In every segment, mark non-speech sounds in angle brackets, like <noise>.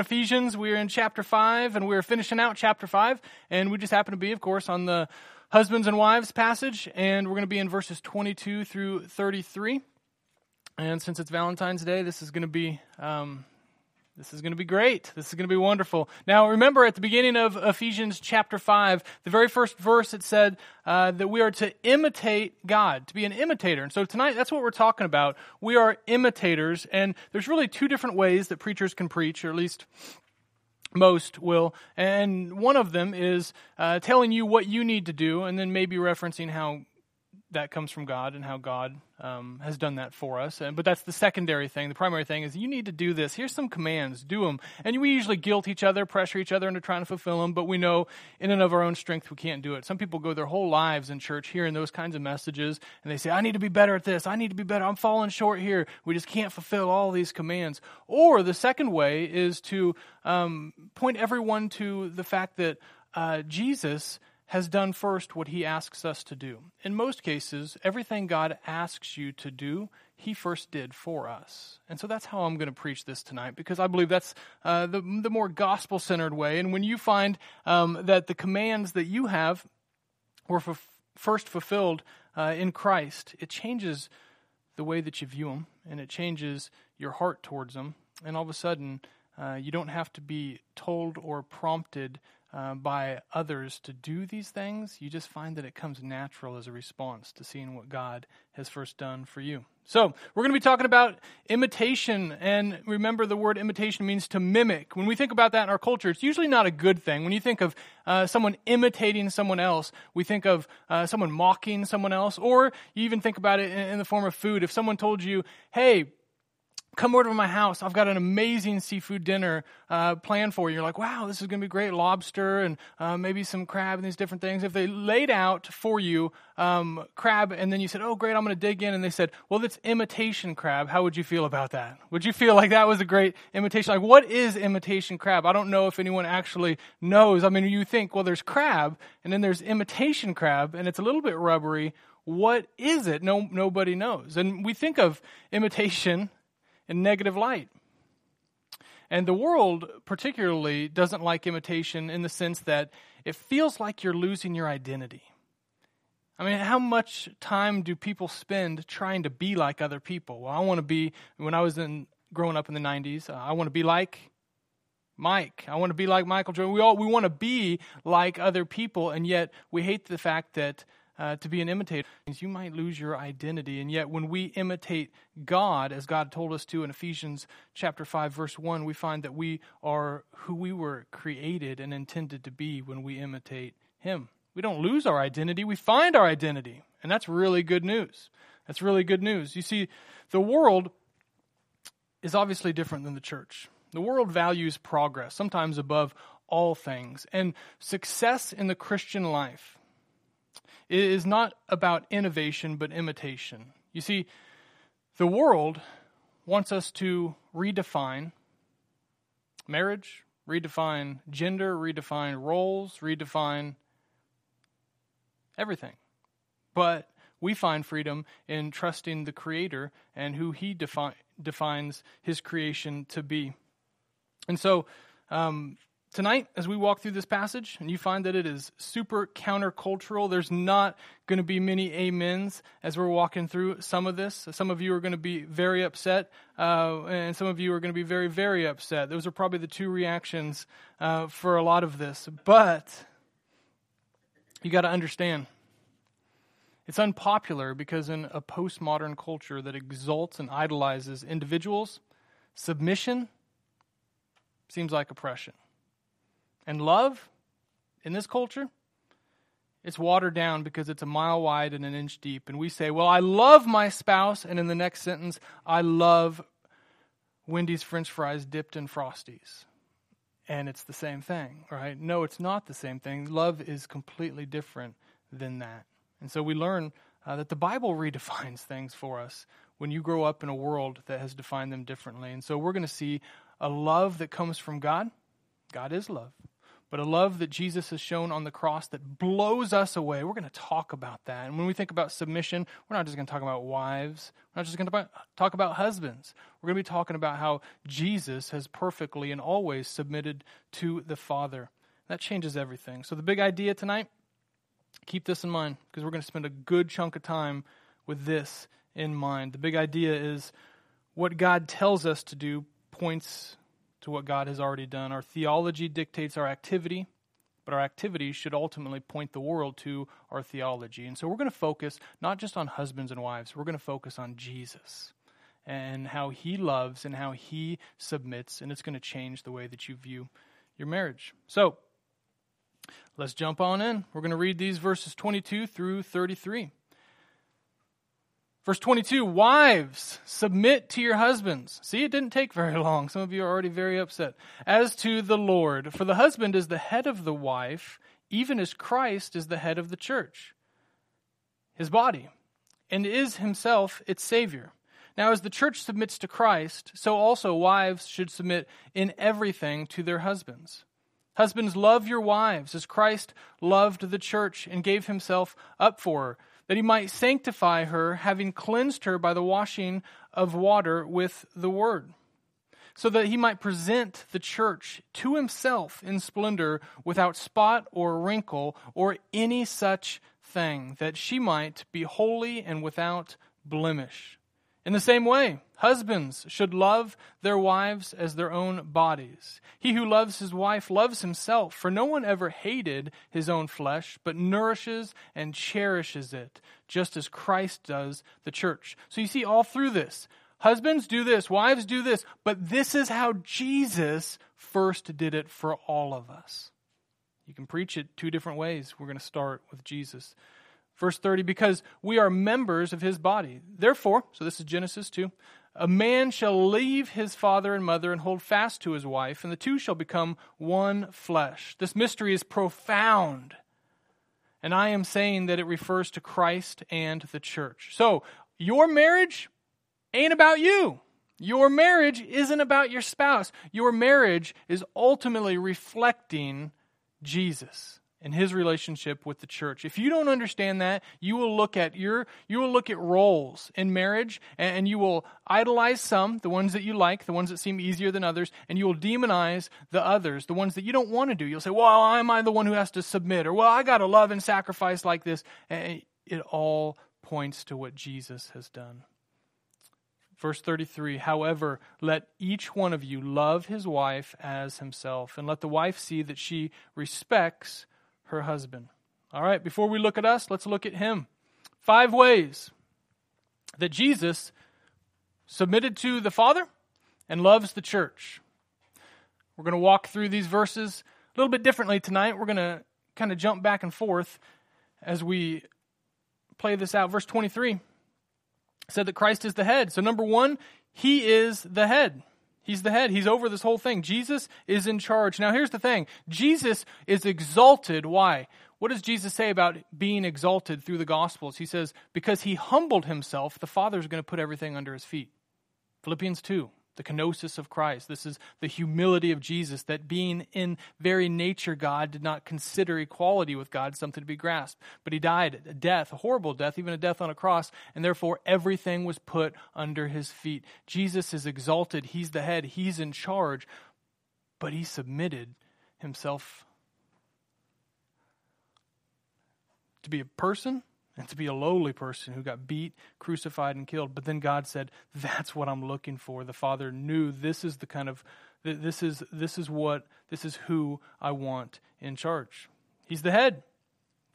Ephesians, we're in chapter 5, and we're finishing out chapter 5, and we just happen to be, of course, on the husbands and wives passage, and we're going to be in verses 22 through 33. And since it's Valentine's Day, this is going to be um, this is going to be great. This is going to be wonderful. Now, remember at the beginning of Ephesians chapter 5, the very first verse, it said uh, that we are to imitate God, to be an imitator. And so tonight, that's what we're talking about. We are imitators, and there's really two different ways that preachers can preach, or at least most will. And one of them is uh, telling you what you need to do, and then maybe referencing how that comes from God and how God um, has done that for us. And, but that's the secondary thing. The primary thing is you need to do this. Here's some commands. Do them. And we usually guilt each other, pressure each other into trying to fulfill them, but we know in and of our own strength we can't do it. Some people go their whole lives in church hearing those kinds of messages, and they say, I need to be better at this. I need to be better. I'm falling short here. We just can't fulfill all these commands. Or the second way is to um, point everyone to the fact that uh, Jesus has done first what he asks us to do. In most cases, everything God asks you to do, he first did for us. And so that's how I'm going to preach this tonight, because I believe that's uh, the, the more gospel centered way. And when you find um, that the commands that you have were first fulfilled uh, in Christ, it changes the way that you view them, and it changes your heart towards them. And all of a sudden, uh, you don't have to be told or prompted uh, by others to do these things, you just find that it comes natural as a response to seeing what God has first done for you. So, we're going to be talking about imitation. And remember, the word imitation means to mimic. When we think about that in our culture, it's usually not a good thing. When you think of uh, someone imitating someone else, we think of uh, someone mocking someone else, or you even think about it in, in the form of food. If someone told you, hey, come over to my house. I've got an amazing seafood dinner uh, planned for you. You're like, wow, this is going to be great. Lobster and uh, maybe some crab and these different things. If they laid out for you um, crab and then you said, oh, great, I'm going to dig in, and they said, well, that's imitation crab, how would you feel about that? Would you feel like that was a great imitation? Like, what is imitation crab? I don't know if anyone actually knows. I mean, you think, well, there's crab and then there's imitation crab, and it's a little bit rubbery. What is it? No, nobody knows. And we think of imitation in negative light. And the world, particularly, doesn't like imitation in the sense that it feels like you're losing your identity. I mean, how much time do people spend trying to be like other people? Well, I want to be, when I was in, growing up in the 90s, uh, I want to be like Mike. I want to be like Michael Jordan. We all we want to be like other people, and yet we hate the fact that uh, to be an imitator you might lose your identity. And yet, when we imitate God, as God told us to in Ephesians chapter 5, verse 1, we find that we are who we were created and intended to be when we imitate Him. We don't lose our identity, we find our identity. And that's really good news. That's really good news. You see, the world is obviously different than the church. The world values progress, sometimes above all things. And success in the Christian life it is not about innovation, but imitation. You see, the world wants us to redefine marriage, redefine gender, redefine roles, redefine everything. But we find freedom in trusting the Creator and who He defi- defines His creation to be. And so, um, tonight, as we walk through this passage, and you find that it is super countercultural, there's not going to be many amens as we're walking through some of this. Some of you are going to be very upset, uh, and some of you are going to be very, very upset. Those are probably the two reactions uh, for a lot of this. But you got to understand. It's unpopular because in a postmodern culture that exalts and idolizes individuals, submission seems like oppression. And love in this culture, it's watered down because it's a mile wide and an inch deep. And we say, well, I love my spouse. And in the next sentence, I love Wendy's french fries dipped in Frosties. And it's the same thing, right? No, it's not the same thing. Love is completely different than that. And so we learn uh, that the Bible <laughs> redefines things for us when you grow up in a world that has defined them differently. And so we're going to see a love that comes from God. God is love but a love that Jesus has shown on the cross that blows us away. We're going to talk about that. And when we think about submission, we're not just going to talk about wives, we're not just going to talk about husbands. We're going to be talking about how Jesus has perfectly and always submitted to the Father. That changes everything. So, the big idea tonight keep this in mind because we're going to spend a good chunk of time with this in mind. The big idea is what God tells us to do points to what God has already done. Our theology dictates our activity, but our activity should ultimately point the world to our theology. And so we're going to focus not just on husbands and wives, we're going to focus on Jesus and how he loves and how he submits, and it's going to change the way that you view your marriage. So, let's jump on in. We're going to read these verses 22 through 33. Verse 22 Wives, submit to your husbands. See, it didn't take very long. Some of you are already very upset. As to the Lord, for the husband is the head of the wife, even as Christ is the head of the church, his body, and is himself its Savior. Now, as the church submits to Christ, so also wives should submit in everything to their husbands. Husbands, love your wives as Christ loved the church and gave himself up for her that he might sanctify her, having cleansed her by the washing of water with the word, so that he might present the church to himself in splendor, without spot or wrinkle or any such thing, that she might be holy and without blemish. In the same way, husbands should love their wives as their own bodies. He who loves his wife loves himself, for no one ever hated his own flesh, but nourishes and cherishes it, just as Christ does the church. So you see all through this. Husbands do this, wives do this, but this is how Jesus first did it for all of us. You can preach it two different ways. We're going to start with Jesus. Verse 30, because we are members of his body. Therefore, so this is Genesis 2, a man shall leave his father and mother and hold fast to his wife, and the two shall become one flesh. This mystery is profound. And I am saying that it refers to Christ and the church. So, your marriage ain't about you. Your marriage isn't about your spouse. Your marriage is ultimately reflecting Jesus and his relationship with the church. If you don't understand that, you will look at your you will look at roles in marriage and you will idolize some, the ones that you like, the ones that seem easier than others, and you will demonize the others, the ones that you don't want to do. You'll say, "Well, am I the one who has to submit?" or "Well, I got to love and sacrifice like this." And it all points to what Jesus has done. Verse 33 However, let each one of you love his wife as himself, and let the wife see that she respects her husband. All right, before we look at us, let's look at him. Five ways that Jesus submitted to the Father and loves the church. We're going to walk through these verses a little bit differently tonight. We're going to kind of jump back and forth as we play this out. Verse 23 said that Christ is the head. So, number one, he is the head. He's the head. He's over this whole thing. Jesus is in charge. Now, here's the thing Jesus is exalted. Why? What does Jesus say about being exalted through the Gospels? He says, because he humbled himself, the Father is going to put everything under his feet. Philippians 2 the kenosis of Christ. This is the humility of Jesus, that being in very nature God did not consider equality with God something to be grasped. But he died a death, a horrible death, even a death on a cross, and therefore everything was put under his feet. Jesus is exalted, he's the head, he's in charge, but he submitted himself to be a person and to be a lowly person who got beat, crucified, and killed. But then God said, That's what I'm looking for. The Father knew this is the kind of this is this is what this is who I want in charge. He's the head.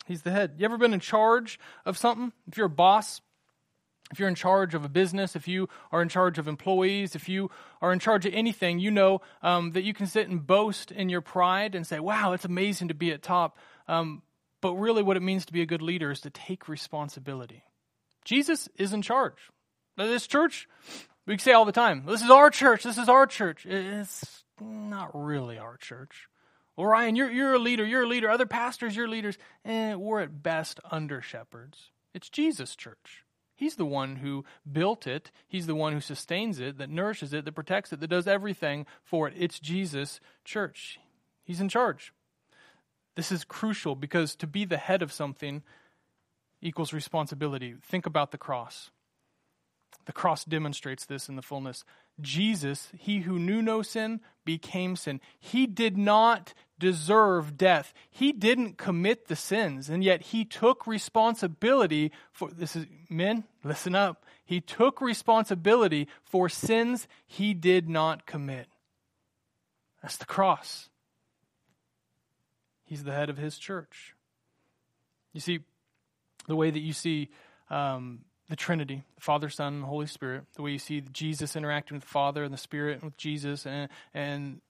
He's the head. You ever been in charge of something? If you're a boss, if you're in charge of a business, if you are in charge of employees, if you are in charge of anything, you know um, that you can sit and boast in your pride and say, "Wow, it's amazing to be at top." Um, but really, what it means to be a good leader is to take responsibility. Jesus is in charge. Now, this church, we say all the time, this is our church, this is our church. It's not really our church. Ryan, you're, you're a leader, you're a leader. Other pastors, you're leaders. Eh, we're at best under shepherds. It's Jesus' church. He's the one who built it. He's the one who sustains it, that nourishes it, that protects it, that does everything for it. It's Jesus' church. He's in charge. This is crucial because to be the head of something equals responsibility. Think about the cross. The cross demonstrates this in the fullness. Jesus, he who knew no sin, became sin. He did not deserve death. He didn't commit the sins, and yet he took responsibility for this is men, listen up. He took responsibility for sins he did not commit. That's the cross. He's the head of his church. You see, the way that you see um, the Trinity, the Father, Son, and the Holy Spirit, the way you see Jesus interacting with the Father and the Spirit and with Jesus, and, and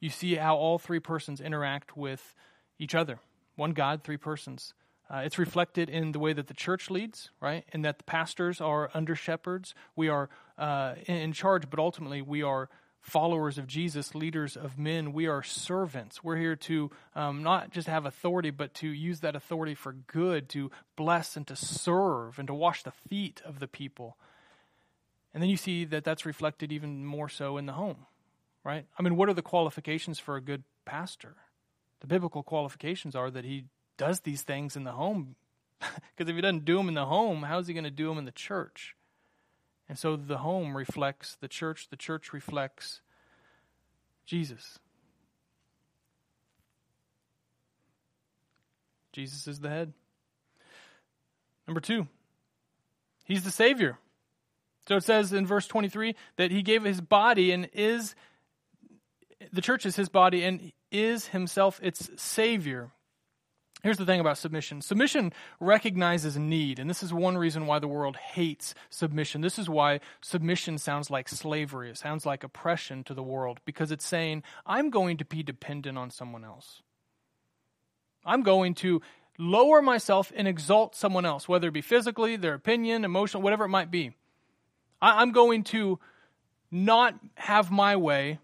you see how all three persons interact with each other. One God, three persons. Uh, it's reflected in the way that the church leads, right? And that the pastors are under shepherds. We are uh, in charge, but ultimately we are followers of Jesus, leaders of men, we are servants. We're here to um, not just have authority, but to use that authority for good, to bless and to serve and to wash the feet of the people. And then you see that that's reflected even more so in the home, right? I mean, what are the qualifications for a good pastor? The biblical qualifications are that he does these things in the home. <laughs> Because if he doesn't do them in the home, how's he going to do them in the church? And so the home reflects the church, the church reflects Jesus. Jesus is the head. Number two, he's the Savior. So it says in verse 23 that he gave his body and is, the church is his body and is himself its Savior. Here's the thing about submission submission recognizes need, and this is one reason why the world hates submission. This is why submission sounds like slavery, it sounds like oppression to the world, because it's saying, I'm going to be dependent on someone else. I'm going to lower myself and exalt someone else, whether it be physically, their opinion, emotional, whatever it might be. I'm going to not have my way,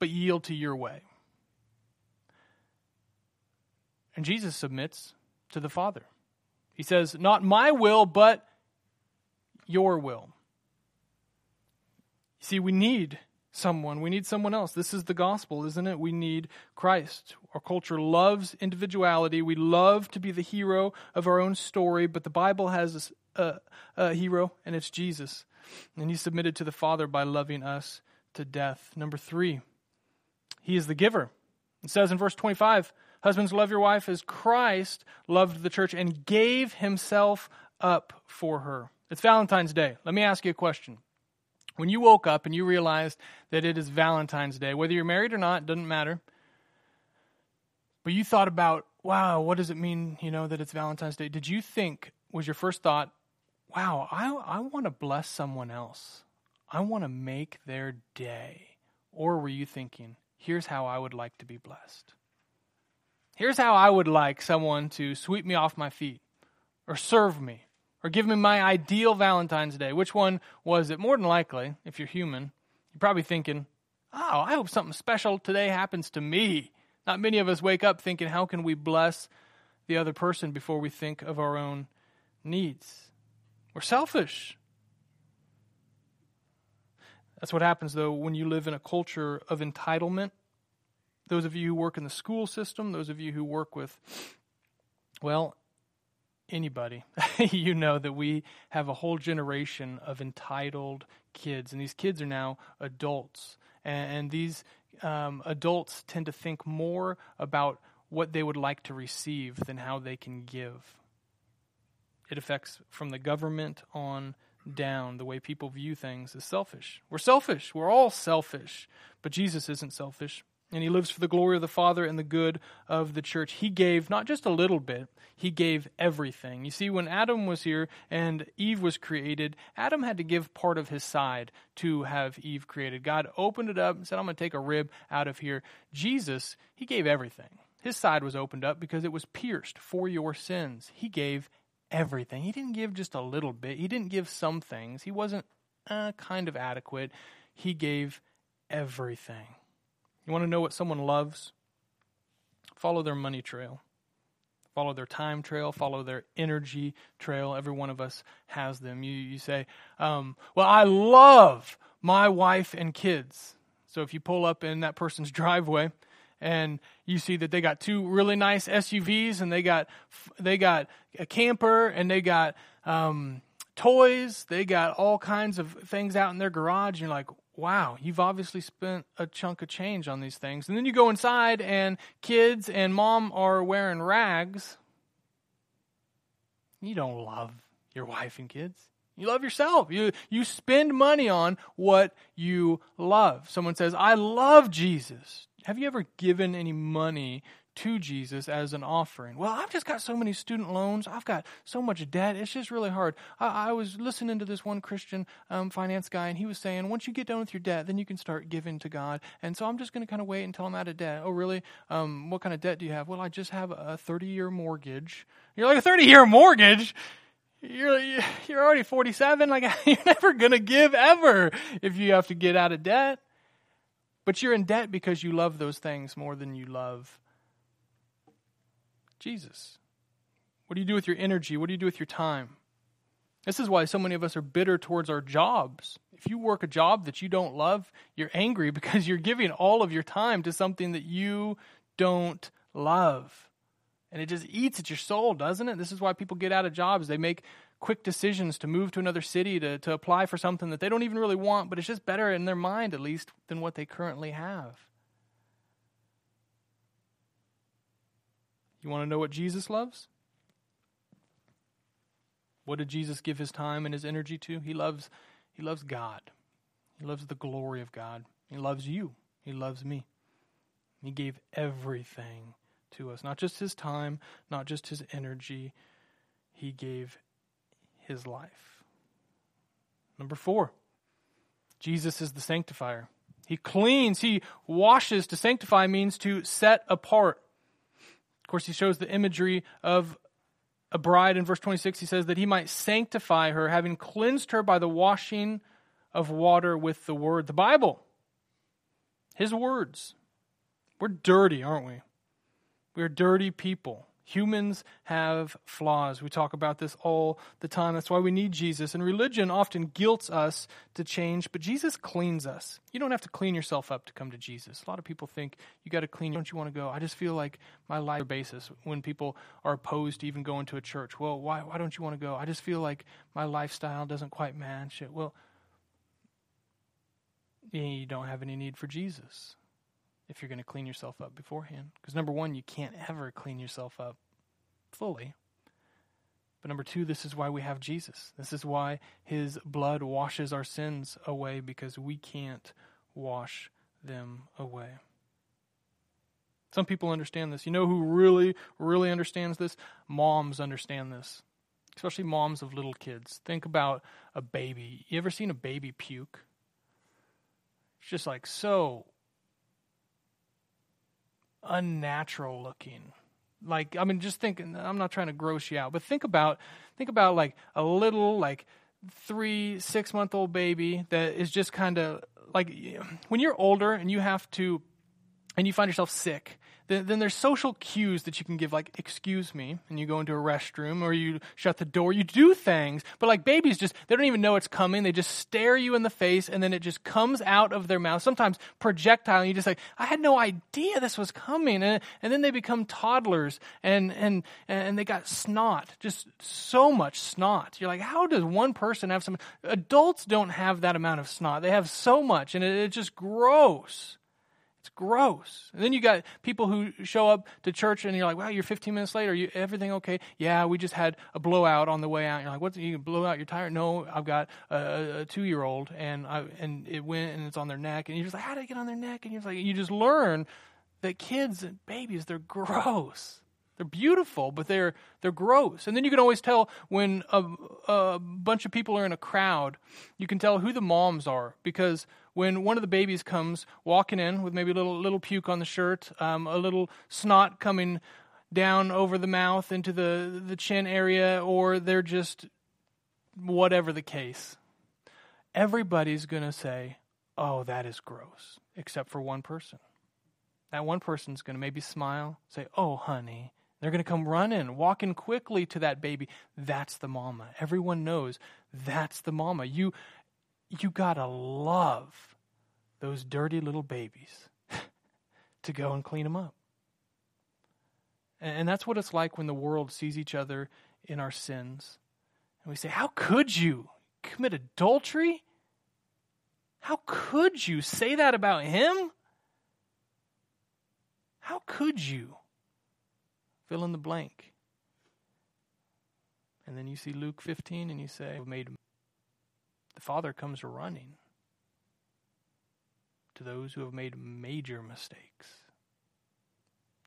but yield to your way. And Jesus submits to the Father. He says, Not my will, but your will. See, we need someone. We need someone else. This is the gospel, isn't it? We need Christ. Our culture loves individuality. We love to be the hero of our own story, but the Bible has a, uh, a hero, and it's Jesus. And he submitted to the Father by loving us to death. Number three, he is the giver. It says in verse 25, Husbands, love your wife as Christ loved the church and gave himself up for her. It's Valentine's Day. Let me ask you a question. When you woke up and you realized that it is Valentine's Day, whether you're married or not, doesn't matter. But you thought about, wow, what does it mean, you know, that it's Valentine's Day? Did you think, was your first thought, wow, I, I want to bless someone else. I want to make their day. Or were you thinking, here's how I would like to be blessed? Here's how I would like someone to sweep me off my feet, or serve me, or give me my ideal Valentine's Day. Which one was it? More than likely, if you're human, you're probably thinking, oh, I hope something special today happens to me. Not many of us wake up thinking, how can we bless the other person before we think of our own needs? We're selfish. That's what happens, though, when you live in a culture of entitlement those of you who work in the school system, those of you who work with, well, anybody, <laughs> you know that we have a whole generation of entitled kids, and these kids are now adults. And, and these um, adults tend to think more about what they would like to receive than how they can give. It affects from the government on down the way people view things as selfish. We're selfish. We're all selfish. But Jesus isn't selfish and he lives for the glory of the Father and the good of the church. He gave not just a little bit, he gave everything. You see, when Adam was here and Eve was created, Adam had to give part of his side to have Eve created. God opened it up and said, I'm going to take a rib out of here. Jesus, he gave everything. His side was opened up because it was pierced for your sins. He gave everything. He didn't give just a little bit, he didn't give some things. He wasn't uh, kind of adequate. He gave everything. You want to know what someone loves? Follow their money trail. Follow their time trail, follow their energy trail. Every one of us has them. You, you say, um, Well, I love my wife and kids. So if you pull up in that person's <laughs> driveway and you see that they got two really nice SUVs, and they got they got a camper, and they got um, toys, they got all kinds of things out in their garage. You're like, wow, you've obviously spent a chunk of change on these things. And then you go inside, and kids and mom are wearing rags. You don't love your wife and kids. You love yourself. You, you spend money on what you love. Someone says, I love Jesus. Have you ever given any money to Jesus as an offering. Well, I've just got so many student loans. I've got so much debt. It's just really hard. I, I was listening to this one Christian um, finance guy, and he was saying, once you get done with your debt, then you can start giving to God. And so I'm just going to kind of wait until I'm out of debt. Oh, really? Um, what kind of debt do you have? Well, I just have a 30 year mortgage. You're like, a 30 year mortgage? You're, you're already 47. Like, <laughs> you're never going to give ever if you have to get out of debt. But you're in debt because you love those things more than you love Jesus? What do you do with your energy? What do you do with your time? This is why so many of us are bitter towards our jobs. If you work a job that you don't love, you're angry <laughs> because you're giving all of your time to something that you don't love. And it just eats at your soul, doesn't it? This is why people get out of jobs. They make quick decisions to move to another city, to, to apply for something that they don't even really want, but it's just better in their mind, at least, than what they currently have. You want to know what Jesus loves? What did Jesus give his time and his energy to? He loves he loves God. He loves the glory of God. He loves you. He loves me. He gave everything to us, not just his time, not just his energy. He gave his life. Number 4. Jesus is the sanctifier. He cleans, he washes. To sanctify means to set apart. Of course, he shows the imagery of a bride in verse 26. He says that he might sanctify her, having cleansed her by the washing of water with the word, the Bible. His words. We're dirty, aren't we? We're dirty people. Humans have flaws. We talk about this all the time. That's why we need Jesus. And religion often guilts us to change, but Jesus cleans us. You don't have to clean yourself up to come to Jesus. A lot of people think you got to clean. Don't you want to go? I just feel like my life basis when people are opposed to even going to a church. Well, why why don't you want to go? I just feel like my lifestyle doesn't quite match it. Well, you don't have any need for Jesus if you're going to clean yourself up beforehand. Because number one, you can't ever clean yourself up fully. But number two, this is why we have Jesus. This is why his blood washes our sins away because we can't wash them away. Some people understand this. You know who really, really understands this? Moms understand this, especially moms of little kids. Think about a baby. You ever seen a baby puke? It's just like so unnatural looking. Like I mean, just think. I'm not trying to gross you out, but think about think about like a little like three six month old baby that is just kind of like when you're older and you have to and you find yourself sick then, then there's social cues that you can give, like, excuse me, and you go into a restroom or you shut the door. You do things, but like babies just, they don't even know it's coming. They just stare you in the face and then it just comes out of their mouth, sometimes projectile. And you just like, I had no idea this was coming. And, and then they become toddlers and, and, and they got snot, just so much snot. You're like, how does one person have some, adults don't have that amount of snot. They have so much and it, it's just gross. It's gross. And then you got people who show up to church and you're like, wow, you're 15 minutes late. Are you everything okay? Yeah, we just had a blowout on the way out. You're like, what? You blow out your tire? No, I've got a, a two year old and I and it went and it's on their neck. And you're just like, how did it get on their neck? And you're like, you just learn that kids and babies they're gross. They're beautiful, but they're they're gross. And then you can always tell when a, a bunch of people are in a crowd. You can tell who the moms are because when one of the babies comes walking in with maybe a little little puke on the shirt, um, a little snot coming down over the mouth into the the chin area, or they're just whatever the case, everybody's going to say, "Oh, that is gross," except for one person. That one person's going to maybe smile, say, "Oh, honey." They're going to come running, walking quickly to that baby. That's the mama. Everyone knows that's the mama. You you got to love those dirty little babies. <laughs> to go and clean them up. And that's what it's like when the world sees each other in our sins. And we say, How could you commit adultery? How could you say that about him? How could you? Fill in the blank. And then you see Luke 15 and you say, made the Father comes running to those who have made major mistakes.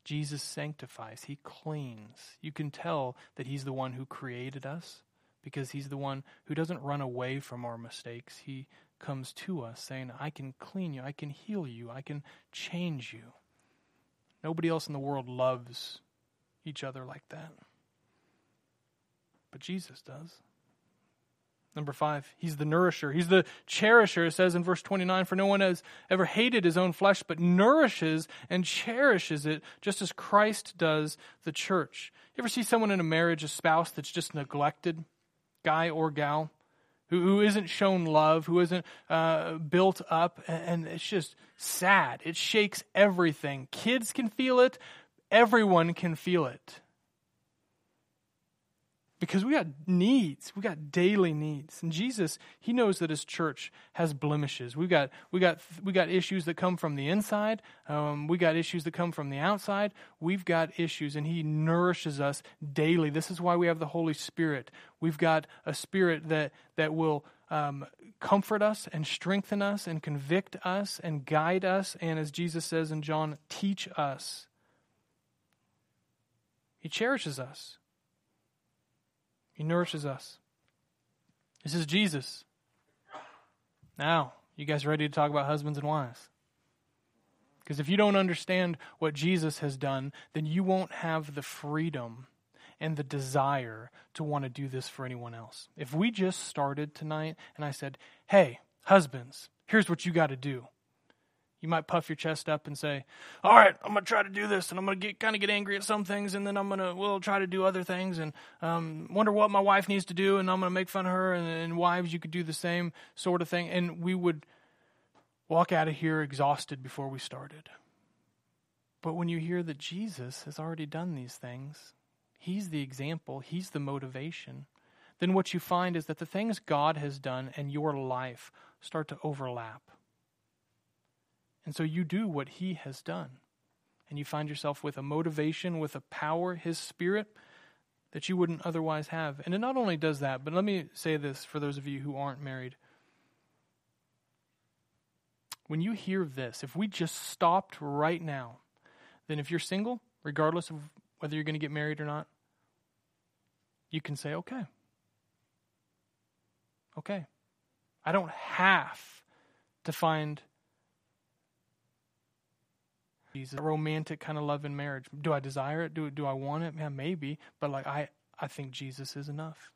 Jesus sanctifies, He cleans. You can tell that He's the one who created us because He's the one who doesn't run away from our mistakes. He comes to us saying, I can clean you, I can heal you, I can change you. Nobody else in the world loves each other like that. But Jesus does. Number five, he's the nourisher. He's the cherisher. It says in verse 29 For no one has ever hated his own flesh, but nourishes and cherishes it, just as Christ does the church. You ever see someone in a marriage, a spouse, that's just neglected, guy or gal, who, who isn't shown love, who isn't uh, built up, and it's just sad. It shakes everything. Kids can feel it, everyone can feel it because we got needs. We got daily needs. And jesus he knows that his church has blemishes. We got we got we got issues that come from the inside. Um, we got issues that come from the outside. We've got issues and he nourishes us daily. This is why we have the holy spirit. We've got a spirit that that will um, comfort us and strengthen us and convict us and guide us. And as jesus says in john teach us. He cherishes us he nourishes us. This is Jesus. Now, you guys ready to talk about husbands and wives? Because if you don't understand what Jesus has done, then you won't have the freedom and the desire to want to do this for anyone else. If we just started tonight and I said, hey, husbands, here's what you got to do you might puff your chest up and say, "All right, I'm to try to do this, and I'm to get kind of get angry at some things, and then I'm to we'll try to do other things, and um, wonder what my wife needs to do, and I'm to make fun of her, and, and wives, you could do the same sort of thing, and we would walk out of here exhausted before we started. But when you hear that Jesus has already done these things, He's the example, He's the motivation. Then what you find is that the things God has done and your life start to overlap and so you do what he has done. And you find yourself with a motivation, with a power, his spirit, that you wouldn't otherwise have. And it not only does that, but let me say this for those of you who aren't married. When you hear this, if we just stopped right now, then if you're single, regardless of whether you're going to get married or not, you can say, okay. Okay. I don't have to find Jesus, a romantic kind of love in marriage. Do I desire it? Do do I want it? Yeah, maybe. But like I, I think Jesus is enough.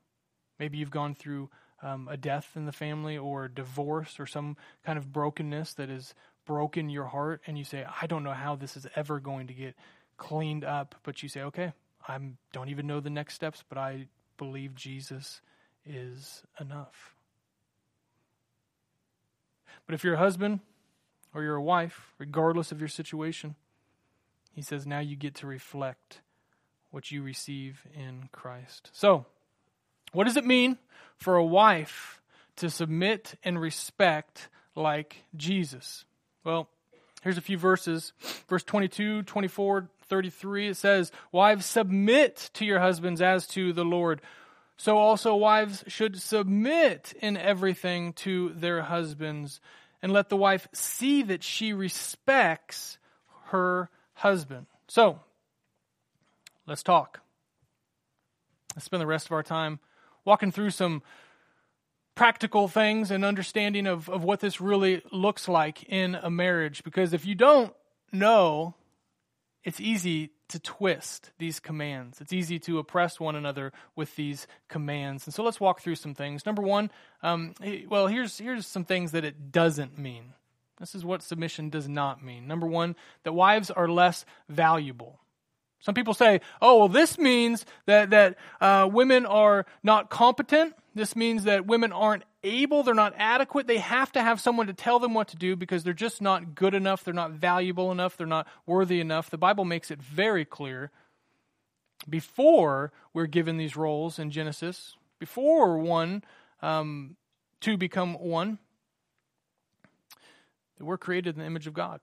Maybe you've gone through um, a death in the family or divorce or some kind of brokenness that has broken your heart, and you say, I don't know how this is ever going to get cleaned up. But you say, okay, I don't even know the next steps, but I believe Jesus is enough. But if you're a husband or you're a wife, regardless of your situation, he says now you get to reflect what you receive in Christ. So, what does it mean for a wife to submit and respect like Jesus? Well, here's a few verses. Verse 22, 24, 33, it says, Wives, submit to your husbands as to the Lord. So also wives should submit in everything to their husbands and let the wife see that she respects her husband. So, let's talk. Let's spend the rest of our time walking through some practical things and understanding of, of what this really looks like in a marriage. Because if you don't know, it's easy to twist these commands. It's easy to oppress one another with these commands. And so let's walk through some things. Number one, um, well, here's, here's some things that it doesn't mean. This is what submission does not mean. Number one, that wives are less valuable. Some people say, oh, well, this means that, that uh, women are not competent. This means that women aren't able, they're not adequate. They have to have someone to tell them what to do because they're just not good enough, they're not valuable enough, they're not worthy enough. The Bible makes it very clear before we're given these roles in Genesis, before one, um, two become one, that we're created in the image of God.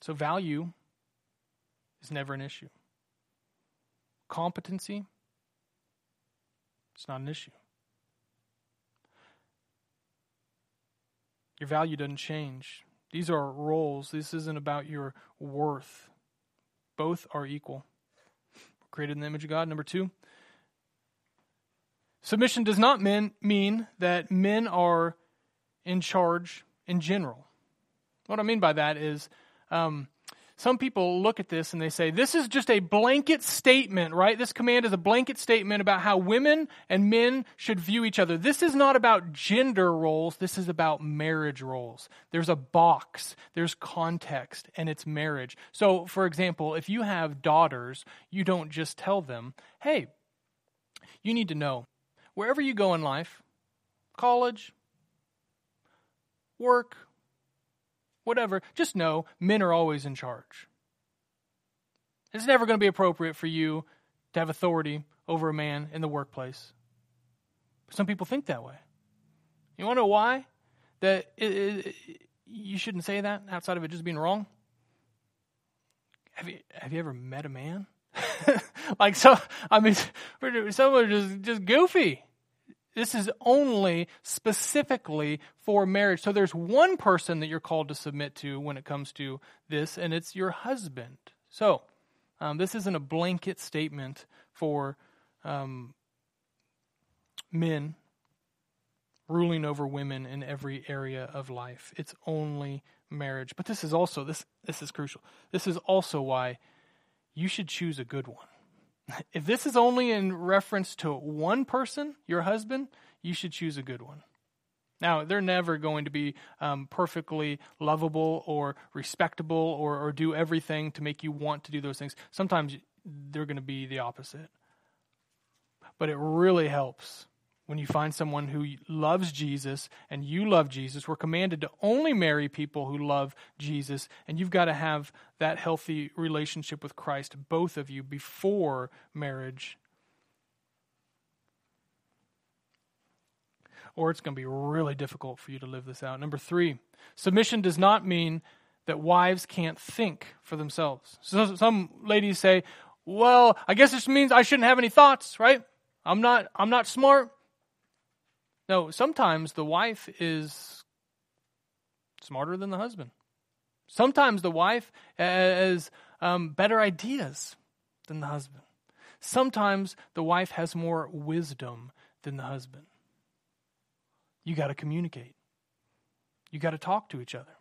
So value is never an issue. Competency, it's not an issue. Your value doesn't change. These are roles. This isn't about your worth. Both are equal. We're created in the image of God. Number two, submission does not mean, mean that men are in charge in general. What I mean by that is um, some people look at this and they say, this is just a blanket statement, right? This command is a blanket statement about how women and men should view each other. This is not about gender roles. This is about marriage roles. There's a box, there's context, and it's marriage. So, for example, if you have daughters, you don't just tell them, hey, you need to know wherever you go in life, college, work, whatever, just know men are always in charge. It's never going to be appropriate for you to have authority over a man in the workplace. Some people think that way. You want to know why? That it, it, you shouldn't say that outside of it just being wrong. Have you have you ever met a man? <laughs> like so, I mean, <laughs> some are just just goofy. This is only specifically for marriage. So there's one person that you're called to submit to when it comes to this, and it's your husband. So um, this isn't a blanket statement for um, men ruling over women in every area of life. It's only marriage. But this is also this this is crucial. This is also why you should choose a good one. If this is only in reference to one person, your husband, you should choose a good one. Now, they're never going to be um, perfectly lovable or respectable or, or do everything to make you want to do those things. Sometimes they're going to be the opposite. But it really helps when you find someone who loves Jesus and you love Jesus. We're commanded to only marry people who love Jesus, and you've got to have that healthy relationship with Christ, both of you, before marriage. Or it's going to be really difficult for you to live this out. Number three, submission does not mean that wives can't think for themselves. So some ladies say, well, I guess this means I shouldn't have any thoughts, right? I'm not I'm not smart. No, sometimes the wife is smarter than the husband. Sometimes the wife has um, better ideas than the husband. Sometimes the wife has more wisdom than the husband. You got to communicate. You got to talk to each other.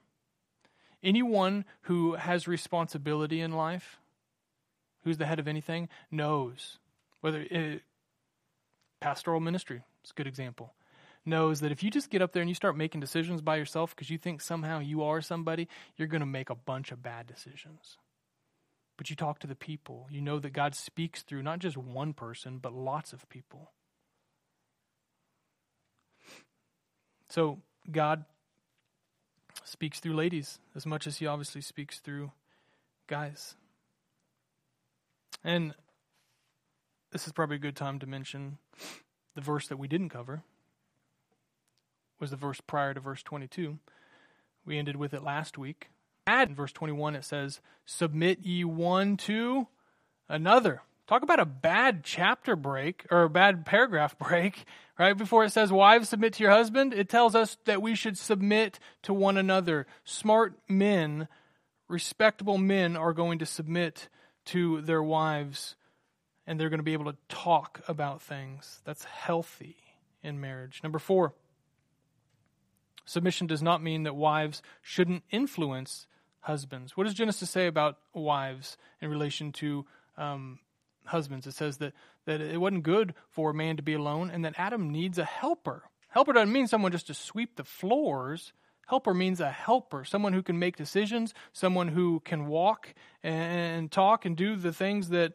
Anyone who has responsibility in life, who's the head of anything, knows whether it, pastoral ministry is a good example knows that if you just get up there and you start making decisions by yourself because you think somehow you are somebody, you're going to make a bunch of bad decisions. But you talk to the people. You know that God speaks through not just one person, but lots of people. So God speaks through ladies as much as he obviously speaks through guys. And this is probably a good time to mention the verse that we didn't cover was the verse prior to verse 22. We ended with it last week. Add in verse 21, it says, Submit ye one to another. Talk about a bad chapter break or a bad paragraph <laughs> break, right? Before it says, Wives, submit to your husband, it tells us that we should submit to one another. Smart men, respectable men, are going to submit to their wives and they're going to be able to talk about things. That's healthy in marriage. Number four, Submission does not mean that wives shouldn't influence husbands. What does Genesis say about wives in relation to um, husbands? It says that, that it wasn't good for a man to be alone and that Adam needs a helper. Helper doesn't mean someone just to sweep the floors. Helper means a helper, someone who can make decisions, someone who can walk and talk and do the things that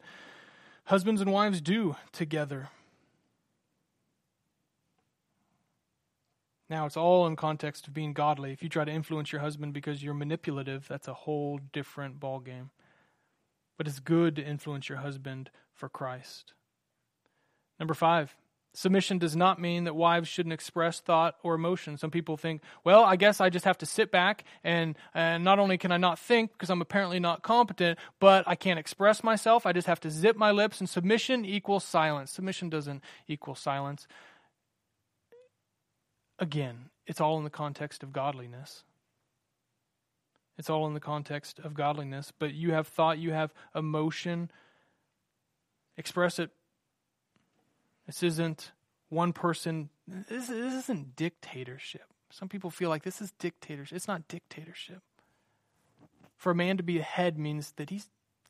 husbands and wives do together. Now, it's all in context of being godly. If you try to influence your husband because you're manipulative, that's a whole different ballgame. But it's good to influence your husband for Christ. Number five, submission does not mean that wives shouldn't express thought or emotion. Some people think, well, I guess I just have to sit back and, and not only can I not think because I'm apparently not competent, but I can't express myself. I just have to zip my lips, and submission equals silence. Submission doesn't equal silence again, it's all in the context of godliness. It's all in the context of godliness. But you have thought, you have emotion. Express it. This isn't one person. This, this isn't dictatorship. Some people feel like this is dictatorship. It's not dictatorship. For a man to be a head means that he's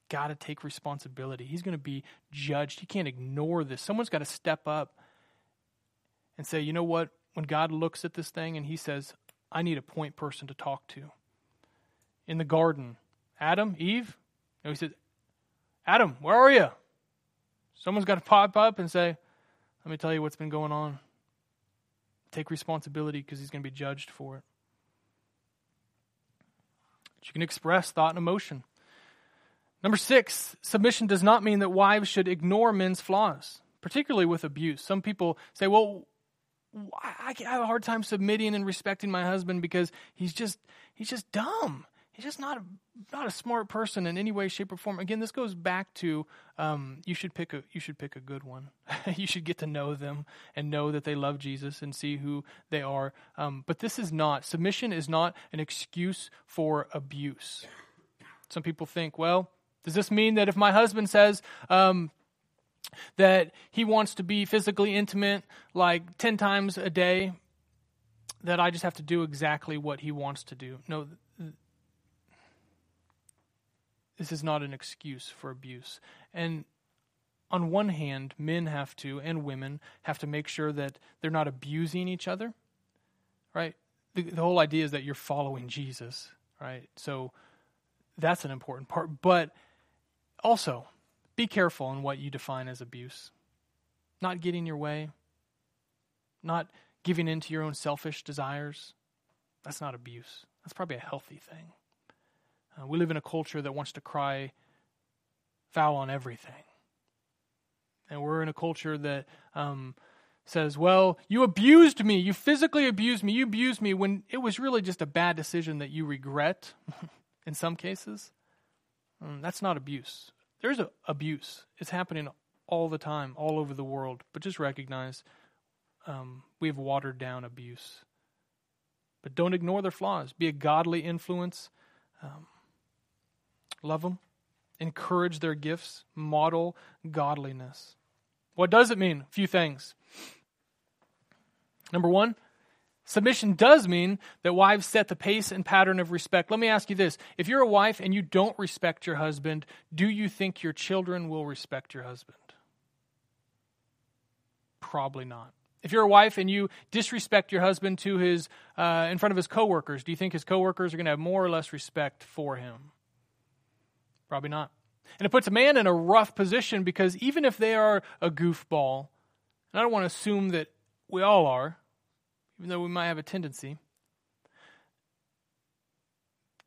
got to take responsibility. He's going to be judged. He can't ignore this. Someone's got to step up and say, you know what? When God looks at this thing and he says, I need a point person to talk to. In the garden, Adam, Eve, he said, Adam, where are you? Someone's got to pop up and say, Let me tell you what's been going on. Take responsibility because he's going to be judged for it. But you can express thought and emotion. Number six, submission does not mean that wives should ignore men's flaws, particularly with abuse. Some people say, well, I have a hard time submitting and respecting my husband because he's just he's just dumb. He's just not a, not a smart person in any way, shape, or form. Again, this goes back to um, you should pick a you should pick a good one. <laughs> you should get to know them and know that they love Jesus and see who they are. Um, but this is not submission is not an excuse for abuse. Some people think, well, does this mean that if my husband says, um, that he wants to be physically intimate like 10 times a day, that I just have to do exactly what he wants to do. No, this is not an excuse for abuse. And on one hand, men have to, and women have to make sure that they're not abusing each other, right? The, the whole idea is that you're following Jesus, right? So that's an important part. But also, be careful in what you define as abuse. Not getting your way, not giving in to your own selfish desires. That's not abuse. That's probably a healthy thing. Uh, we live in a culture that wants to cry foul on everything. And we're in a culture that um, says, well, you abused me. You physically abused me. You abused me when it was really just a bad decision that you regret <laughs> in some cases. Um, that's not abuse there's a, abuse. It's happening all the time, all over the world. But just recognize um, we have watered down abuse. But don't ignore their flaws. Be a godly influence. Um, love them. Encourage their gifts. Model godliness. What does it mean? A few things. Number one, Submission does mean that wives set the pace and pattern of respect. Let me ask you this. If you're a wife and you don't respect your husband, do you think your children will respect your husband? Probably not. If you're a wife and you disrespect your husband to his uh, in front of his coworkers, do you think his coworkers are going to have more or less respect for him? Probably not. And it puts a man in a rough position because even if they are a goofball, and I don't want to assume that we all are, even though we might have a tendency.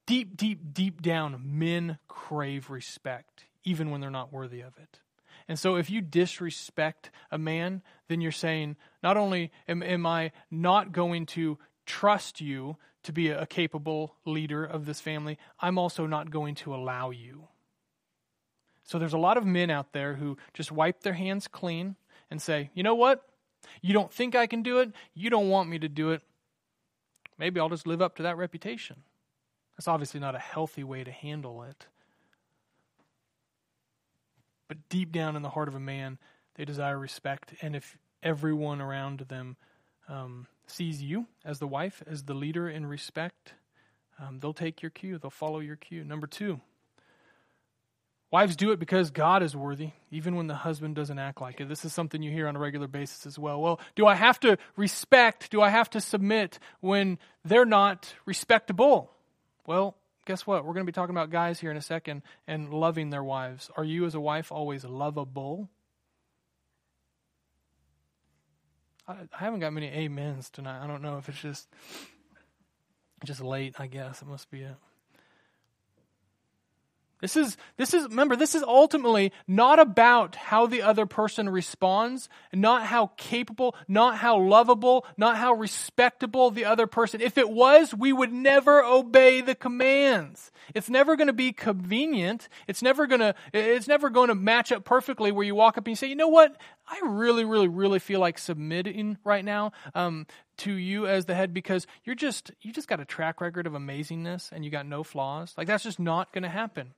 Deep, deep, deep down, men crave respect, even when they're not worthy of it. And so, if you disrespect a man, then you're saying, not only am, am I not going to trust you to be a, a capable leader of this family, I'm also not going to allow you. So, there's a lot of men out there who just wipe their hands clean and say, you know what? You don't think I can do it. You don't want me to do it. Maybe I'll just live up to that reputation. That's obviously not a healthy way to handle it. But deep down in the heart of a man, they desire respect. And if everyone around them um, sees you as the wife, as the leader in respect, um, they'll take your cue, they'll follow your cue. Number two, Wives do it because God is worthy, even when the husband doesn't act like it. This is something you hear on a regular basis as well. Well, do I have to respect, do I have to submit when they're not respectable? Well, guess what? We're going to be talking about guys here in a second and loving their wives. Are you, as a wife, always lovable? I, I haven't got many amens tonight. I don't know if it's just just late. I guess it must be it. This is, this is, remember, this is ultimately not about how the other person responds, not how capable, not how lovable, not how respectable the other person. If it was, we would never obey the commands. It's never going to be convenient. It's never going to, it's never going to match up perfectly where you walk up and you say, you know what? I really, really, really feel like submitting right now um, to you as the head because you're just, you just got a track record of amazingness and you got no flaws. Like that's just not going to happen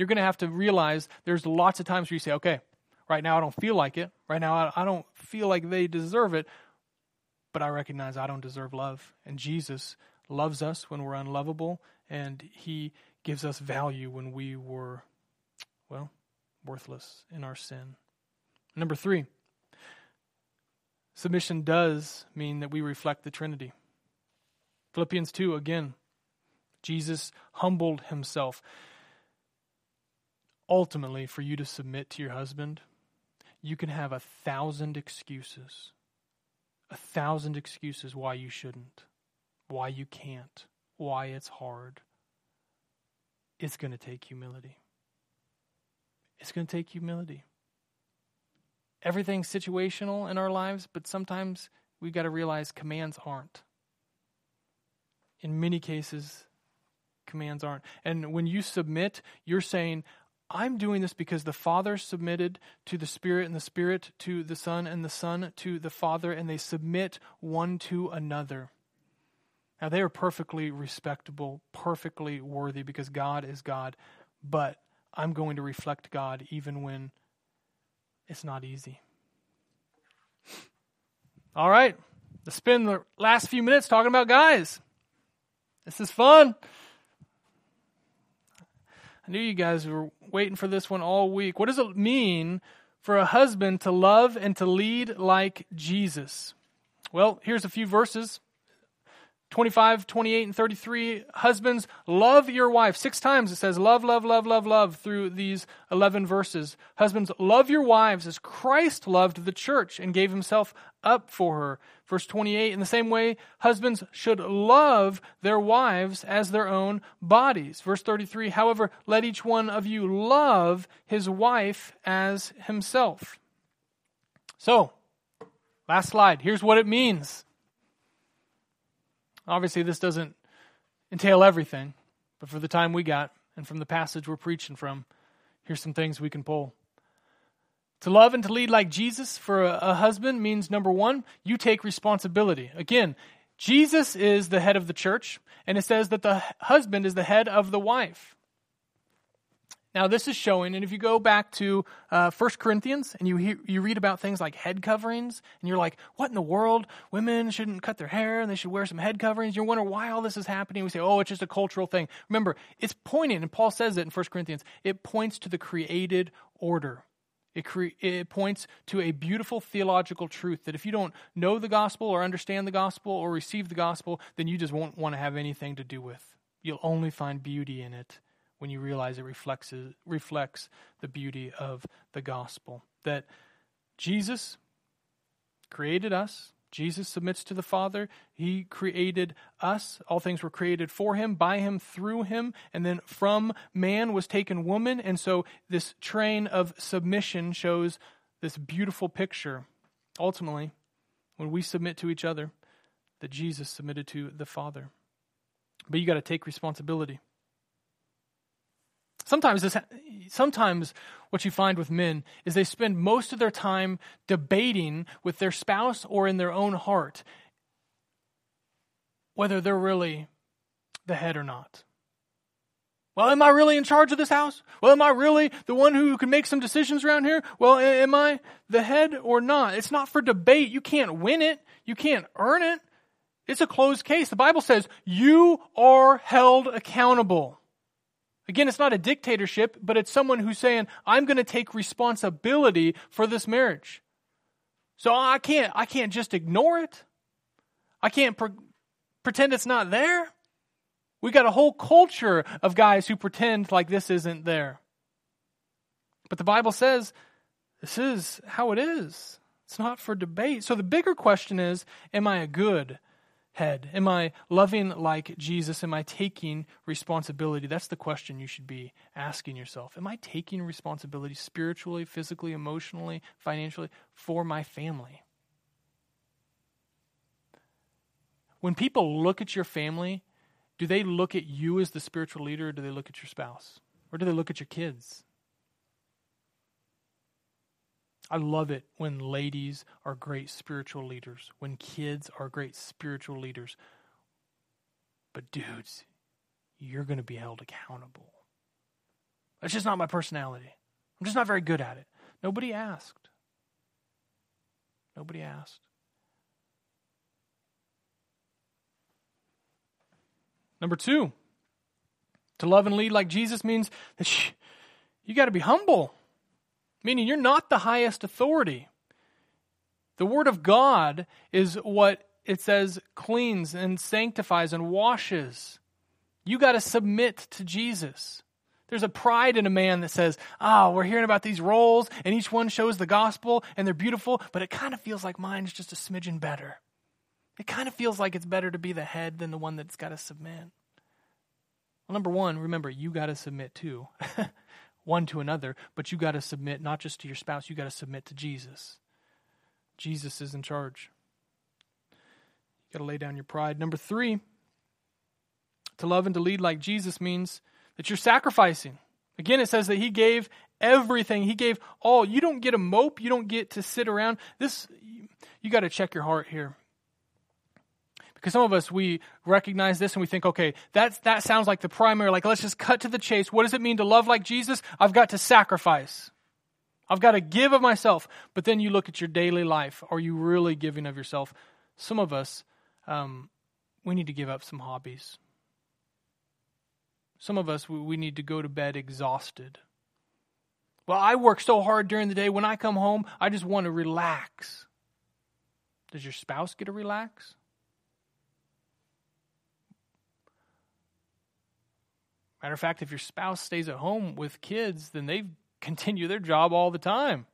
you're going to have to realize there's lots of times where you say, okay, right now I don't feel like it. Right now I don't feel like they deserve it. But I recognize I don't deserve love. And Jesus loves us when we're unlovable, and He gives us value when we were, well, worthless in our sin. Number three, submission does mean that we reflect the Trinity. Philippians 2, again, Jesus humbled himself ultimately, for you to submit to your husband, you can have a thousand excuses. A thousand excuses why you shouldn't, why you can't, why it's hard. It's going to take humility. It's going to take humility. Everything's situational in our lives, but sometimes we've got to realize commands aren't. In many cases, commands aren't. And when you submit, you're saying, I'm doing this because the Father submitted to the Spirit, and the Spirit to the Son, and the Son to the Father, and they submit one to another. Now, they are perfectly respectable, perfectly worthy because God is God, but I'm going to reflect God even when it's not easy. All right, let's spend the last few minutes talking about guys. This is fun. I knew you guys were waiting for this one all week. What does it mean for a husband to love and to lead like Jesus? Well, here's a few verses 25, 28, and 33. Husbands, love your wife. Six times it says love, love, love, love, love through these 11 verses. Husbands, love your wives as Christ loved the church and gave himself up for her. Verse 28, in the same way, husbands should love their wives as their own bodies. Verse 33, however, let each one of you love his wife as himself. So, last slide. Here's what it means. Obviously, this doesn't entail everything, but for the time we got and from the passage we're preaching from, here's some things we can pull. To love and to lead like Jesus for a, a husband means number one, you take responsibility. Again, Jesus is the head of the church, and it says that the husband is the head of the wife. Now, this is showing, and if you go back to uh, 1 Corinthians and you, hear, you read about things like head coverings, and you're like, what in the world? Women shouldn't cut their hair and they should wear some head coverings. You're wondering why all this is happening. We say, oh, it's just a cultural thing. Remember, it's pointing, and Paul says it in 1 Corinthians, it points to the created order. It, cre- it points to a beautiful theological truth that if you don't know the gospel or understand the gospel or receive the gospel, then you just won't want to have anything to do with. You'll only find beauty in it when you realize it reflects, reflects the beauty of the gospel. That Jesus created us, Jesus submits to the Father. He created us. All things were created for him, by him, through him. And then from man was taken woman. And so this train of submission shows this beautiful picture. Ultimately, when we submit to each other, that Jesus submitted to the Father. But you got to take responsibility. Sometimes this, sometimes what you find with men is they spend most of their time debating with their spouse or in their own heart whether they're really the head or not. Well, am I really in charge of this house? Well, am I really the one who can make some decisions around here? Well, am I the head or not? It's not for debate. You can't win it. You can't earn it. It's a closed case. The Bible says you are held accountable. Again, it's not a dictatorship, but it's someone who's saying, I'm going to take responsibility for this marriage. So I can't, I can't just ignore it. I can't pre- pretend it's not there. We got a whole culture of guys who pretend like this isn't there. But the Bible says this is how it is. It's not for debate. So the bigger question is Am I a good head? Am I loving like Jesus? Am I taking responsibility? That's the question you should be asking yourself. Am I taking responsibility spiritually, physically, emotionally, financially for my family? When people look at your family, do they look at you as the spiritual leader or do they look at your spouse? Or do they look at your kids? I love it when ladies are great spiritual leaders, when kids are great spiritual leaders. But, dudes, you're going to be held accountable. That's just not my personality. I'm just not very good at it. Nobody asked. Nobody asked. Number two, to love and lead like Jesus means that you got to be humble, meaning you're not the highest authority. The Word of God is what it says cleans and sanctifies and washes. You got to submit to Jesus. There's a pride in a man that says, Oh, we're hearing about these roles, and each one shows the gospel, and they're beautiful, but it kind of feels like mine's just a smidgen better. It kind of feels like it's better to be the head than the one that's got to submit. Well, number one, remember, you got to submit too, <laughs> one to another, but you got to submit not just to your spouse, you got to submit to Jesus. Jesus is in charge. You got to lay down your pride. Number three, to love and to lead like Jesus means that you're sacrificing. Again, it says that he gave everything. He gave all. You don't get a mope. You don't get to sit around. This, you got to check your heart here. Because some of us, we recognize this and we think, okay, that's, that sounds like the primary, like let's just cut to the chase. What does it mean to love like Jesus? I've got to sacrifice. I've got to give of myself. But then you look at your daily life. Are you really giving of yourself? Some of us, um, we need to give up some hobbies. Some of us, we, we need to go to bed exhausted. Well, I work so hard during the day. When I come home, I just want to relax. Does your spouse get to relax? Matter of fact, if your spouse stays at home with kids, then they continue their job all the time.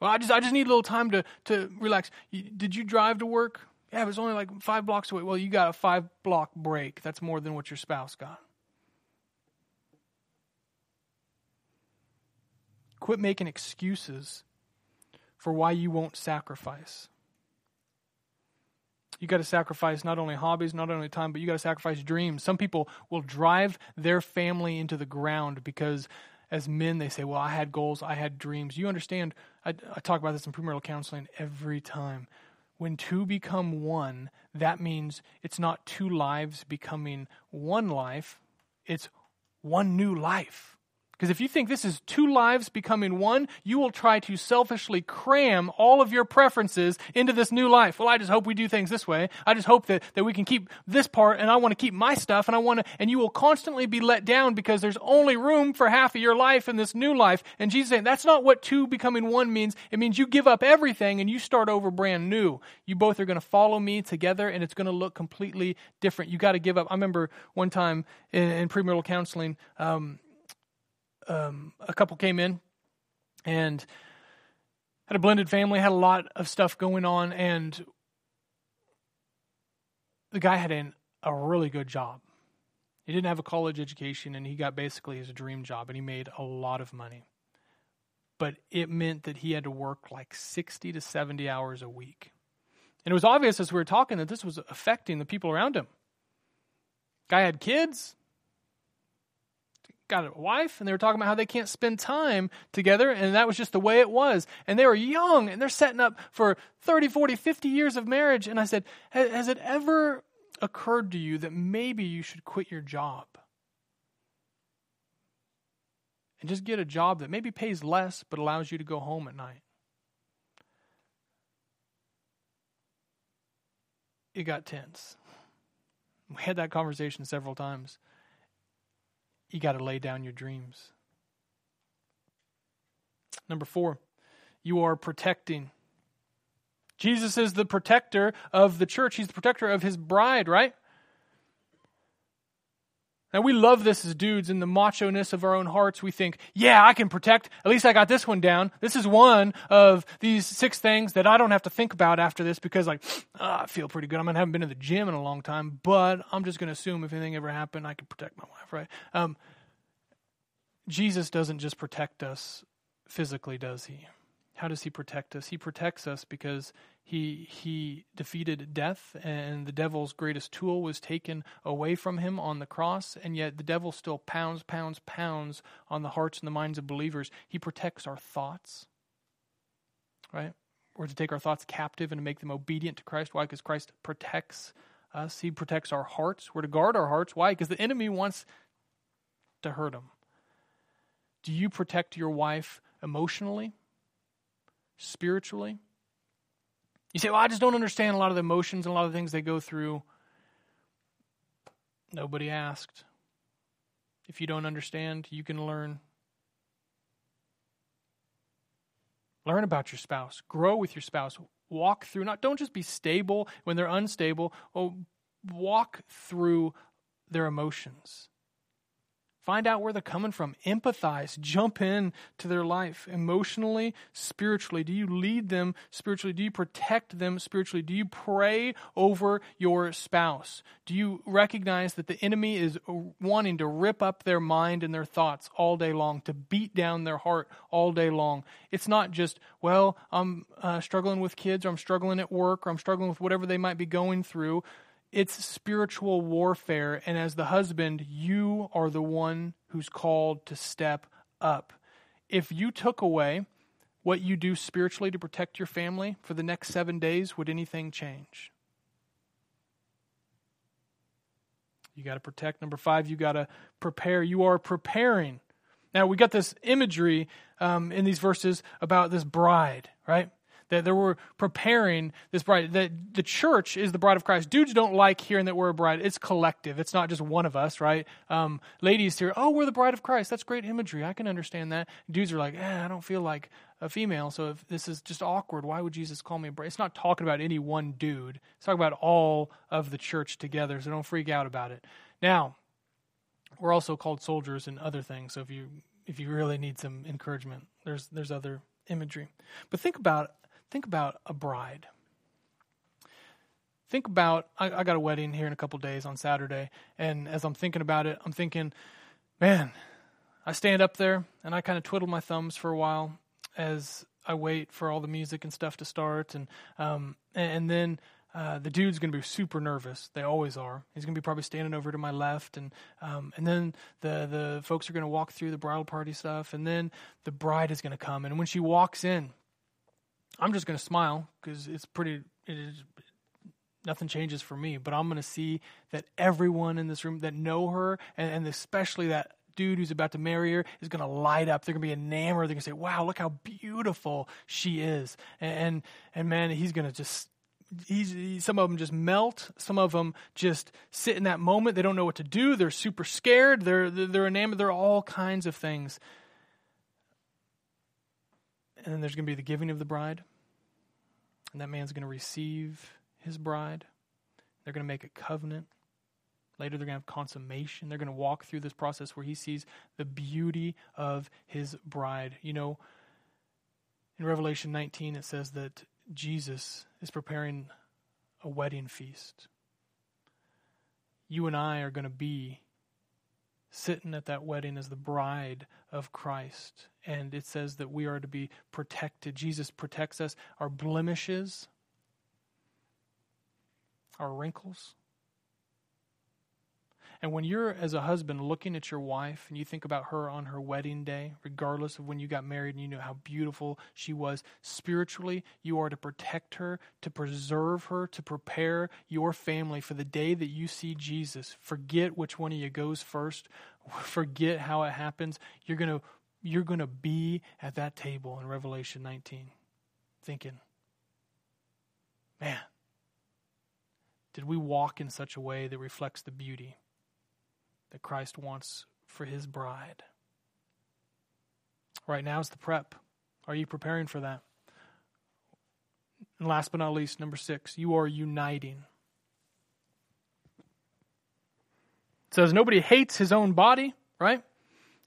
Well, I just I just need a little time to to relax. Did you drive to work? Yeah, it was only like five blocks away. Well, you got a five block break. That's more than what your spouse got. Quit making excuses for why you won't sacrifice. You got to sacrifice not only hobbies, not only time, but you got to sacrifice dreams. Some people will drive their family into the ground because as men they say, "Well, I had goals, I had dreams." You understand? I, I talk about this in premarital counseling every time. When two become one, that means it's not two lives becoming one life; it's one new life. Because if you think this is two lives becoming one, you will try to selfishly cram all of your preferences into this new life. Well, I just hope we do things this way. I just hope that, that we can keep this part and I want to keep my stuff and I want to, and you will constantly be let down because there's only room for half of your life in this new life. And Jesus saying that's not what two becoming one means. It means you give up everything and you start over brand new. You both are going to follow me together and it's going to look completely different. You got to give up. I remember one time in, in premarital counseling, um, um, a couple came in and had a blended family, had a lot of stuff going on, and the guy had an, a really good job. He didn't have a college education, and he got basically his dream job, and he made a lot of money. But it meant that he had to work like 60 to 70 hours a week. And it was obvious as we were talking that this was affecting the people around him. Guy had kids, got a wife and they were talking about how they can't spend time together and that was just the way it was. And they were young and they're setting up for 30 40 50 years of marriage. And i said has it ever occurred to you that maybe you should quit your job? And just get a job that maybe pays less but allows you to go home at night. It got tense. We had that conversation several times you got to lay down your dreams. Number four, you are protecting. Jesus is the protector of the church. He's the protector of his bride, right? Now, we love this as dudes in the macho ness of our own hearts. We think, yeah, I can protect. At least I got this one down. This is one of these six things that I don't have to think about after this because, like, oh, <sniffs> I feel pretty good. I mean, I haven't been to the gym in a long time, but I'm just going to assume if anything ever happened, I can protect my wife, right? Um, Jesus doesn't just protect us physically, does he? How does he protect us? He protects us because he he defeated death and the devil's greatest tool was taken away from him on the cross and yet the devil still pounds pounds pounds on the hearts and the minds of believers. He protects our thoughts. Right? We're to take our thoughts captive and to make them obedient to Christ. Why? Because Christ protects us. He protects our hearts. We're to guard our hearts. Why? Because the enemy wants to hurt them. Do you protect your wife emotionally? Spiritually. You say, well, I just don't understand a lot of the emotions and a lot of the things they go through. Nobody asked. If you don't understand, you can learn. Learn about your spouse. Grow with your spouse. Walk through, not don't just be stable when they're unstable. Oh, walk through their emotions. Find out where they're coming from. Empathize. Jump in to their life emotionally, spiritually. Do you lead them spiritually? Do you protect them spiritually? Do you pray over your spouse? Do you recognize that the enemy is wanting to rip up their mind and their thoughts all day long, to beat down their heart all day long? It's not just, well, I'm uh, struggling with kids, or I'm struggling at work, or I'm struggling with whatever they might be going through it's spiritual warfare. And as the husband, you are the one who's called to step up. If you took away what you do spiritually to protect your family for the next seven days, would anything change? You got to protect. Number five, you got to prepare. You are preparing. Now, we got this imagery um, in these verses about this bride, right? That they were preparing this bride. That the church is the bride of Christ. Dudes don't like hearing that we're a bride. It's collective. It's not just one of us, right? Um, ladies here, oh, we're the bride of Christ. That's great imagery. I can understand that. Dudes are like, eh, I don't feel like a female, so if this is just awkward, why would Jesus call me a bride? It's not talking about any one dude. It's talking about all of the church together. So don't freak out about it. Now, we're also called soldiers and other things. So if you if you really need some encouragement, there's there's other imagery. But think about Think about a bride. Think about, I, I got a wedding here in a couple days on Saturday, and as I'm thinking about it, I'm thinking, man, I stand up there and I kind of twiddle my thumbs for a while as I wait for all the music and stuff to start, and um, and then uh, the dude's going to be super nervous. They always are. He's going to be probably standing over to my left, and um, and then the the folks are going to walk through the bridal party stuff, and then the bride is going to come, and when she walks in, I'm just going to smile because it's pretty. It is, nothing changes for me, but I'm going to see that everyone in this room that know her, and, and especially that dude who's about to marry her, is going to light up. They're going to be enamored. They're going to say, "Wow, look how beautiful she is," and and, and man, he's going to just. He's, he, some of them just melt. Some of them just sit in that moment. They don't know what to do. They're super scared. They're they're enamored. They're all kinds of things. And then there's going to be the giving of the bride. And that man's going to receive his bride. They're going to make a covenant. Later, they're going to have consummation. They're going to walk through this process where he sees the beauty of his bride. You know, in Revelation 19, it says that Jesus is preparing a wedding feast. You and I are going to be sitting at that wedding as the bride of Christ. And it says that we are to be protected. Jesus protects us. Our blemishes, our wrinkles. And when you're, as a husband, looking at your wife and you think about her on her wedding day, regardless of when you got married and you know how beautiful she was, spiritually, you are to protect her, to preserve her, to prepare your family for the day that you see Jesus. Forget which one of you goes first, <laughs> forget how it happens. You're going to you're going to be at that table in Revelation 19 thinking, man, did we walk in such a way that reflects the beauty that Christ wants for his bride. Right now is the prep. Are you preparing for that? And last but not least, number six, you are uniting. It says, Nobody hates his own body, right?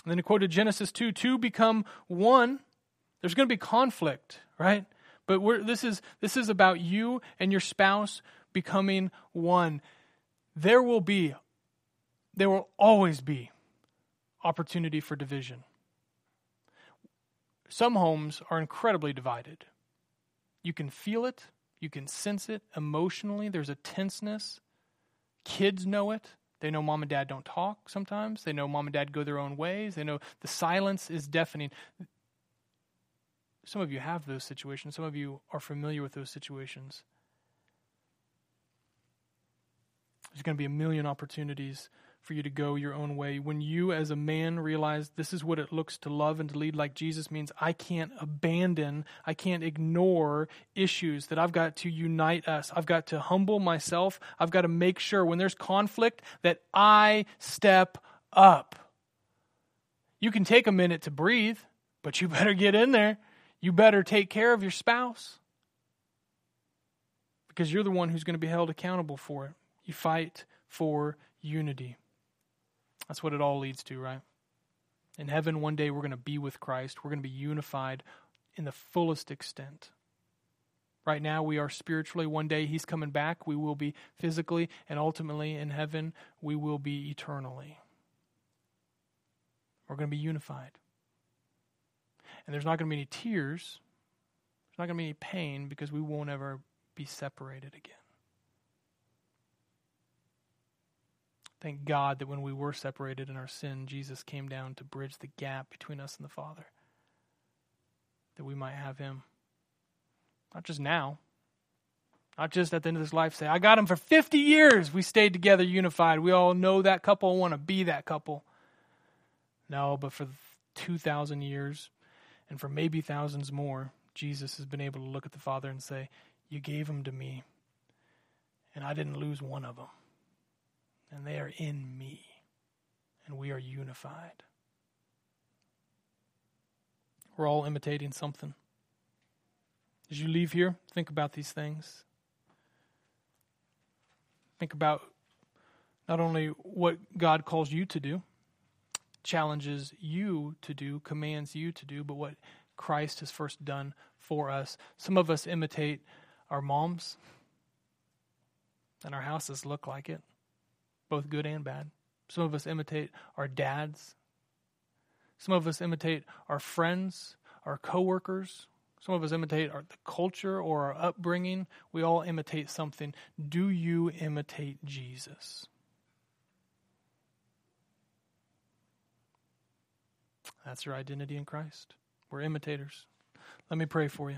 And then he quoted Genesis 2 two become one. There's going to be conflict, right? But this, is, this is about you and your spouse becoming one. There will be, there will always be opportunity for division. Some homes are incredibly divided. You can feel it, you can sense it emotionally. There's a tenseness. Kids know it. They know mom and dad don't talk sometimes. They know mom and dad go their own ways. They know the silence is deafening. Some of you have those situations. Some of you are familiar with those situations. There's going to be a million opportunities for you to go your own way. When you, as a man, realize this is what it looks to love and to lead like Jesus means, I can't abandon, I can't ignore issues, that I've got to unite us. I've got to humble myself. I've got to make sure when there's conflict that I step up. You can take a minute to breathe, but you <laughs> better get in there. You better take care of your spouse because you're the one who's going to be held accountable for it. You fight for unity. That's what it all leads to, right? In heaven, one day we're going to be with Christ. We're going to be unified in the fullest extent. Right now, we are spiritually. One day, He's coming back. We will be physically, and ultimately, in heaven, we will be eternally. We're going to be unified. And there's not going to be any tears, there's not going to be any pain because we won't ever be separated again. Thank God that when we were separated in our sin, Jesus came down to bridge the gap between us and the Father, that we might have Him. Not just now, not just at the end of this life, say, I got Him for 50 years. We stayed together unified. We all know that couple want to be that couple. No, but for 2,000 years and for maybe thousands more, Jesus has been able to look at the Father and say, You gave Him to me, and I didn't lose one of them and they are in me, and we are unified. We're all imitating something. As you leave here, think about these things. Think about not only what God calls you to do, challenges you to do, commands you to do, but what Christ has first done for us. Some of us imitate our moms, and our houses look like it both good and bad. Some of us imitate our dads. Some of us imitate our friends, our coworkers. Some of us imitate our, the culture or our upbringing. We all imitate something. Do you imitate Jesus? That's your identity in Christ. We're imitators. Let me pray for you.